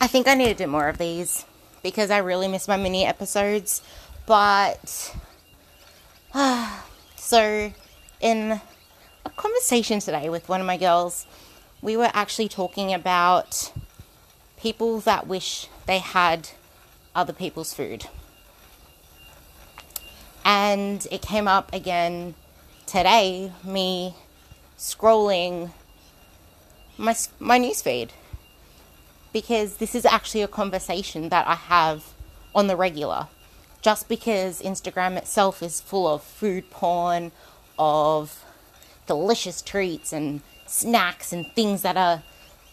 I think I need to do more of these because I really miss my mini episodes. But so in a conversation today with one of my girls, we were actually talking about people that wish they had other people's food. And it came up again today, me scrolling my, my newsfeed. Because this is actually a conversation that I have on the regular. Just because Instagram itself is full of food porn, of delicious treats and snacks and things that are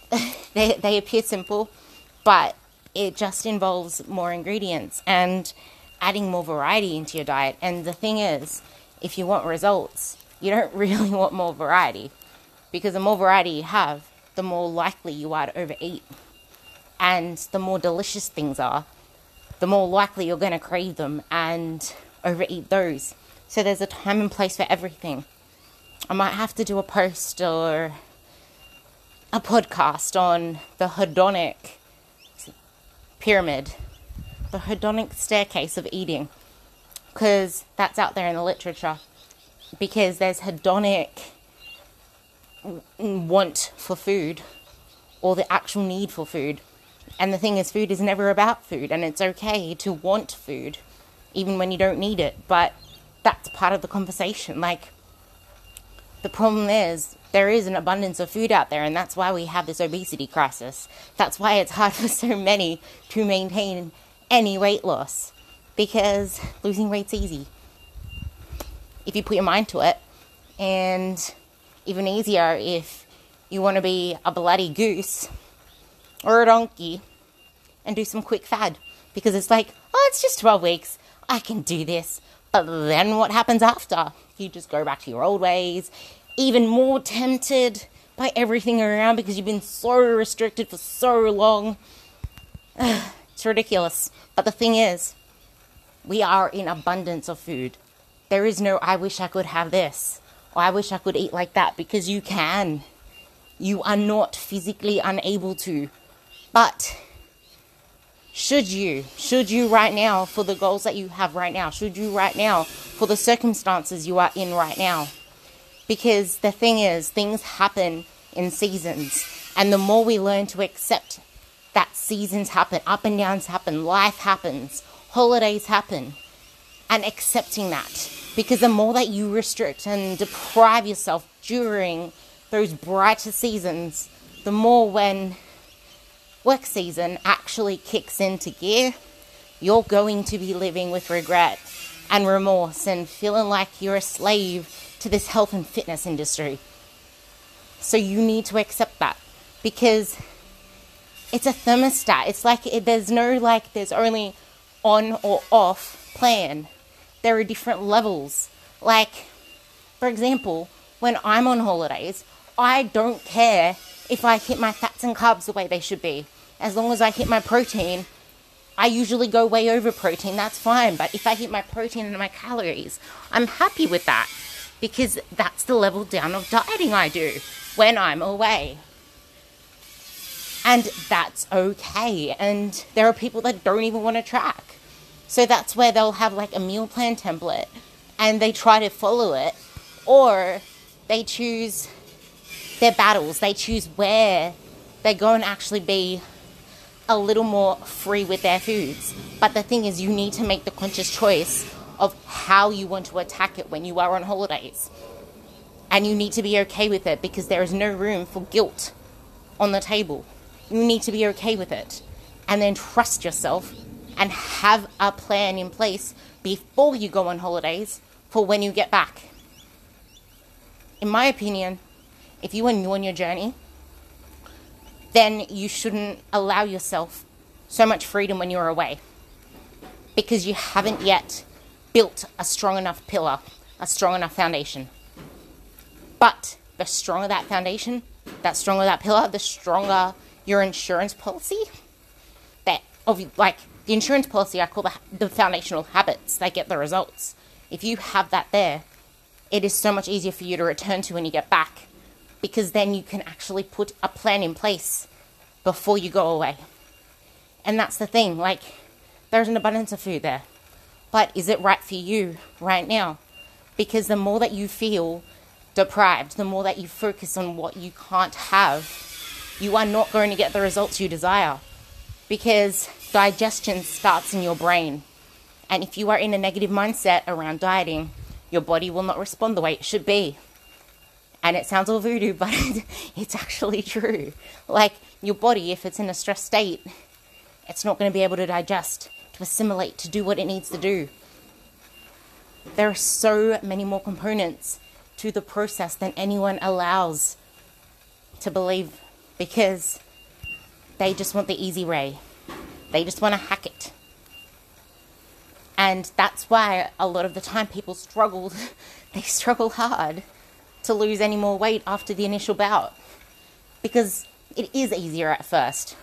they, they appear simple, but it just involves more ingredients and adding more variety into your diet. And the thing is, if you want results, you don't really want more variety because the more variety you have, the more likely you are to overeat. And the more delicious things are, the more likely you're going to crave them and overeat those. So there's a time and place for everything. I might have to do a post or a podcast on the hedonic pyramid, the hedonic staircase of eating, because that's out there in the literature. Because there's hedonic want for food or the actual need for food. And the thing is, food is never about food, and it's okay to want food even when you don't need it. But that's part of the conversation. Like, the problem is, there is an abundance of food out there, and that's why we have this obesity crisis. That's why it's hard for so many to maintain any weight loss because losing weight's easy if you put your mind to it, and even easier if you want to be a bloody goose or a donkey and do some quick fad because it's like, oh, it's just 12 weeks. I can do this. But then what happens after? You just go back to your old ways even more tempted by everything around because you've been so restricted for so long. it's ridiculous. But the thing is, we are in abundance of food. There is no, I wish I could have this, or I wish I could eat like that, because you can. You are not physically unable to. But should you, should you right now, for the goals that you have right now, should you right now, for the circumstances you are in right now, because the thing is, things happen in seasons. And the more we learn to accept that seasons happen, up and downs happen, life happens, holidays happen, and accepting that. Because the more that you restrict and deprive yourself during those brighter seasons, the more when work season actually kicks into gear, you're going to be living with regret and remorse and feeling like you're a slave to this health and fitness industry. So you need to accept that because it's a thermostat. It's like it, there's no like there's only on or off plan. There are different levels. Like for example, when I'm on holidays, I don't care if I hit my fats and carbs the way they should be. As long as I hit my protein, I usually go way over protein, that's fine. But if I hit my protein and my calories, I'm happy with that because that's the level down of dieting I do when I'm away. And that's okay. And there are people that don't even want to track. So that's where they'll have like a meal plan template and they try to follow it, or they choose their battles, they choose where they go and actually be a little more free with their foods. But the thing is, you need to make the conscious choice of how you want to attack it when you are on holidays. And you need to be okay with it because there is no room for guilt on the table. You need to be okay with it. And then trust yourself and have a plan in place before you go on holidays for when you get back. In my opinion, if you are new on your journey, then you shouldn't allow yourself so much freedom when you're away because you haven't yet built a strong enough pillar, a strong enough foundation. But the stronger that foundation, that stronger that pillar, the stronger your insurance policy. That of like the insurance policy, I call the, the foundational habits that get the results. If you have that there, it is so much easier for you to return to when you get back, because then you can actually put a plan in place before you go away. And that's the thing, like, there's an abundance of food there. But is it right for you right now? Because the more that you feel deprived, the more that you focus on what you can't have, you are not going to get the results you desire. Because digestion starts in your brain. And if you are in a negative mindset around dieting, your body will not respond the way it should be. And it sounds all voodoo, but it's actually true. Like your body, if it's in a stress state, it's not going to be able to digest, to assimilate, to do what it needs to do. There are so many more components to the process than anyone allows to believe because they just want the easy way. They just want to hack it. And that's why a lot of the time people struggle, they struggle hard to lose any more weight after the initial bout. Because it is easier at first.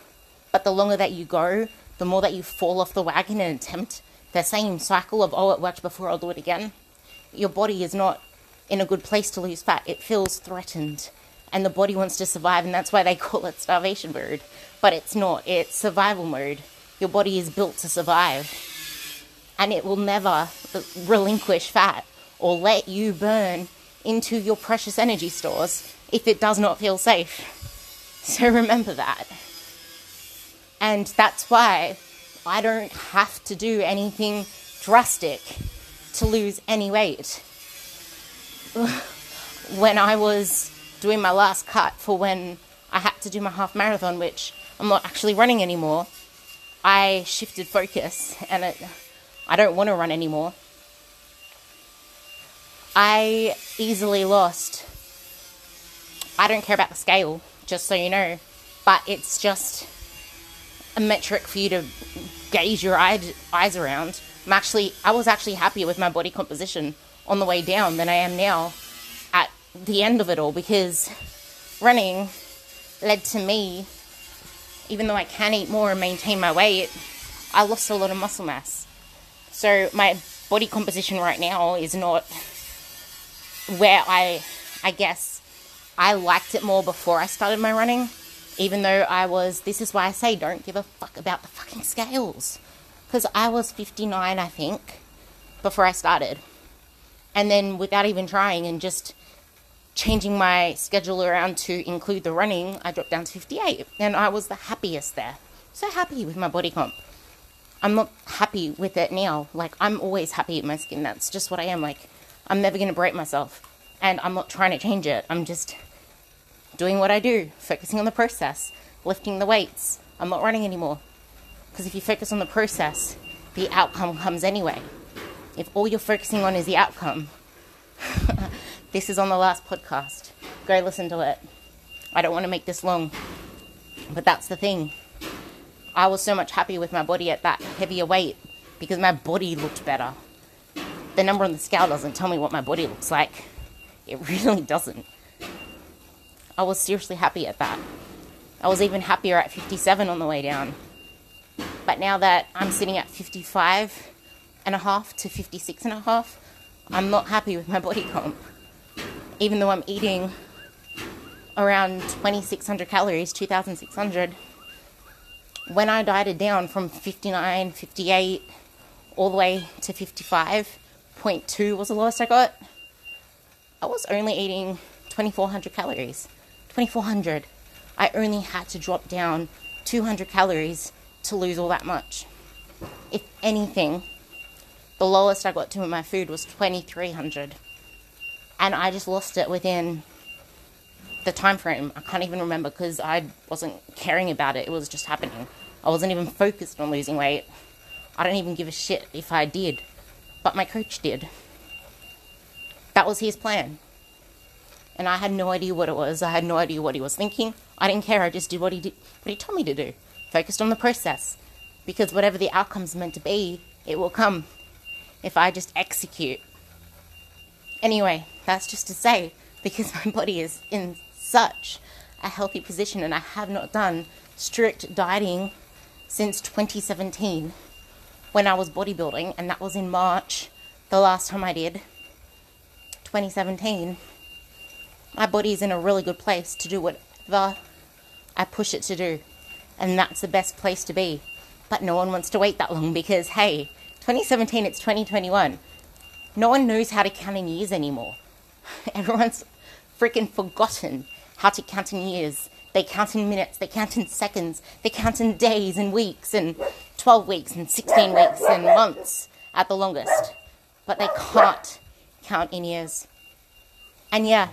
But the longer that you go, the more that you fall off the wagon and attempt the same cycle of, oh, it worked before, I'll do it again. Your body is not in a good place to lose fat. It feels threatened. And the body wants to survive, and that's why they call it starvation mode. But it's not, it's survival mode. Your body is built to survive. And it will never relinquish fat or let you burn into your precious energy stores if it does not feel safe. So remember that. And that's why I don't have to do anything drastic to lose any weight. when I was doing my last cut for when I had to do my half marathon, which I'm not actually running anymore, I shifted focus and it, I don't want to run anymore. I easily lost. I don't care about the scale, just so you know, but it's just a metric for you to gauge your eyes around. I'm actually, I was actually happier with my body composition on the way down than I am now at the end of it all because running led to me, even though I can eat more and maintain my weight, I lost a lot of muscle mass. So my body composition right now is not where I, I guess, I liked it more before I started my running even though I was, this is why I say don't give a fuck about the fucking scales. Because I was 59, I think, before I started. And then without even trying and just changing my schedule around to include the running, I dropped down to 58. And I was the happiest there. So happy with my body comp. I'm not happy with it now. Like, I'm always happy with my skin. That's just what I am. Like, I'm never going to break myself. And I'm not trying to change it. I'm just doing what I do, focusing on the process, lifting the weights. I'm not running anymore. Because if you focus on the process, the outcome comes anyway. If all you're focusing on is the outcome, this is on the last podcast. Go listen to it. I don't want to make this long, but that's the thing. I was so much happier with my body at that heavier weight because my body looked better. The number on the scale doesn't tell me what my body looks like. It really doesn't. I was seriously happy at that. I was even happier at 57 on the way down. But now that I'm sitting at 55 and a half to 56 and a half, I'm not happy with my body comp. Even though I'm eating around 2600 calories, 2600, when I dieted down from 59, 58 all the way to 55.2 was the lowest I got, I was only eating 2400 calories. 2400. I only had to drop down 200 calories to lose all that much. If anything, the lowest I got to in my food was 2300. And I just lost it within the time frame. I can't even remember because I wasn't caring about it. It was just happening. I wasn't even focused on losing weight. I don't even give a shit if I did. But my coach did. That was his plan and I had no idea what it was. I had no idea what he was thinking. I didn't care. I just did what he did, what he told me to do. Focused on the process, because whatever the outcome's meant to be, it will come if I just execute. Anyway, that's just to say, because my body is in such a healthy position, and I have not done strict dieting since 2017 when I was bodybuilding, and that was in March, the last time I did. 2017 my body is in a really good place to do whatever I push it to do. And that's the best place to be. But no one wants to wait that long because, hey, 2017, it's 2021. No one knows how to count in years anymore. Everyone's freaking forgotten how to count in years. They count in minutes, they count in seconds, they count in days and weeks and 12 weeks and 16 weeks and months at the longest. But they can't count in years. And yeah,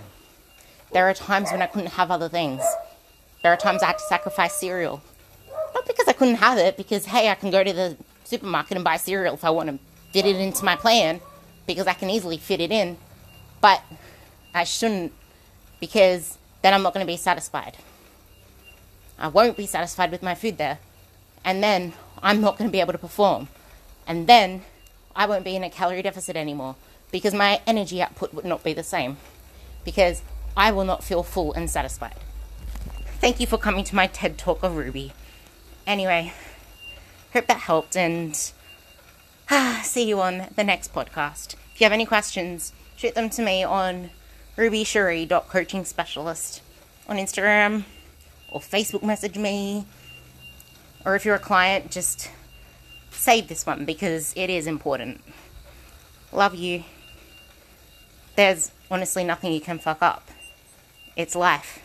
there are times when I couldn't have other things. There are times I had to sacrifice cereal. Not because I couldn't have it, because hey, I can go to the supermarket and buy cereal if I want to fit it into my plan, because I can easily fit it in. But I shouldn't, because then I'm not going to be satisfied. I won't be satisfied with my food there. And then I'm not going to be able to perform. And then I won't be in a calorie deficit anymore because my energy output would not be the same. Because I will not feel full and satisfied. Thank you for coming to my TED Talk of Ruby. Anyway, hope that helped and ah, see you on the next podcast. If you have any questions, shoot them to me on rubycherie.coachingspecialist on Instagram or Facebook message me. Or if you're a client, just save this one because it is important. Love you. There's honestly nothing you can fuck up. It's life.